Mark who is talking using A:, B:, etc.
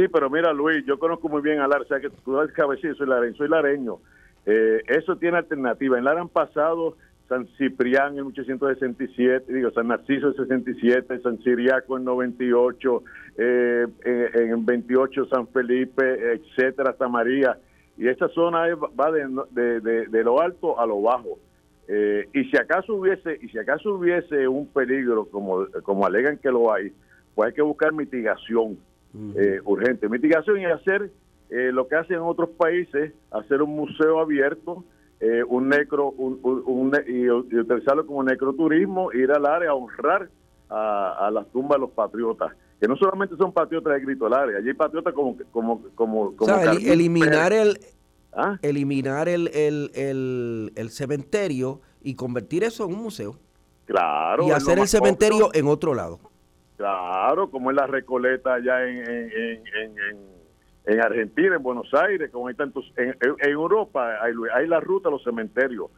A: Sí, pero mira, Luis, yo conozco muy bien a Lara, o sea que tú eres cabecillo, soy lareño. Soy lareño. Eh, eso tiene alternativa. En Lara han pasado San Ciprián en 1867, digo, San Narciso en 67, San Ciriaco en 98, eh, en, en 28 San Felipe, etcétera, hasta María. Y esta zona va de, de- de- de lo alto a lo bajo. Eh, y si acaso hubiese y si acaso hubiese un peligro como como alegan que lo hay pues hay que buscar mitigación eh, urgente mitigación y hacer eh, lo que hacen en otros países hacer un museo abierto eh, un necro un, un- un ne- y, utilizarlo como necroturismo ir al área a honrar a, a las tumbas de los patriotas que no solamente son patriotas de Grito Lares, allí hay patriotas como como como,
B: O sea, eliminar el
A: ¿Ah?
B: eliminar el, el, el, el cementerio y convertir eso en un museo.
A: claro
B: y hacer el cementerio en otro lado.
A: Claro, como es la Recoleta allá en, en, en, en- en- en Argentina, en Buenos Aires, como hay tantos. En Europa hay, hay la ruta a los cementerios.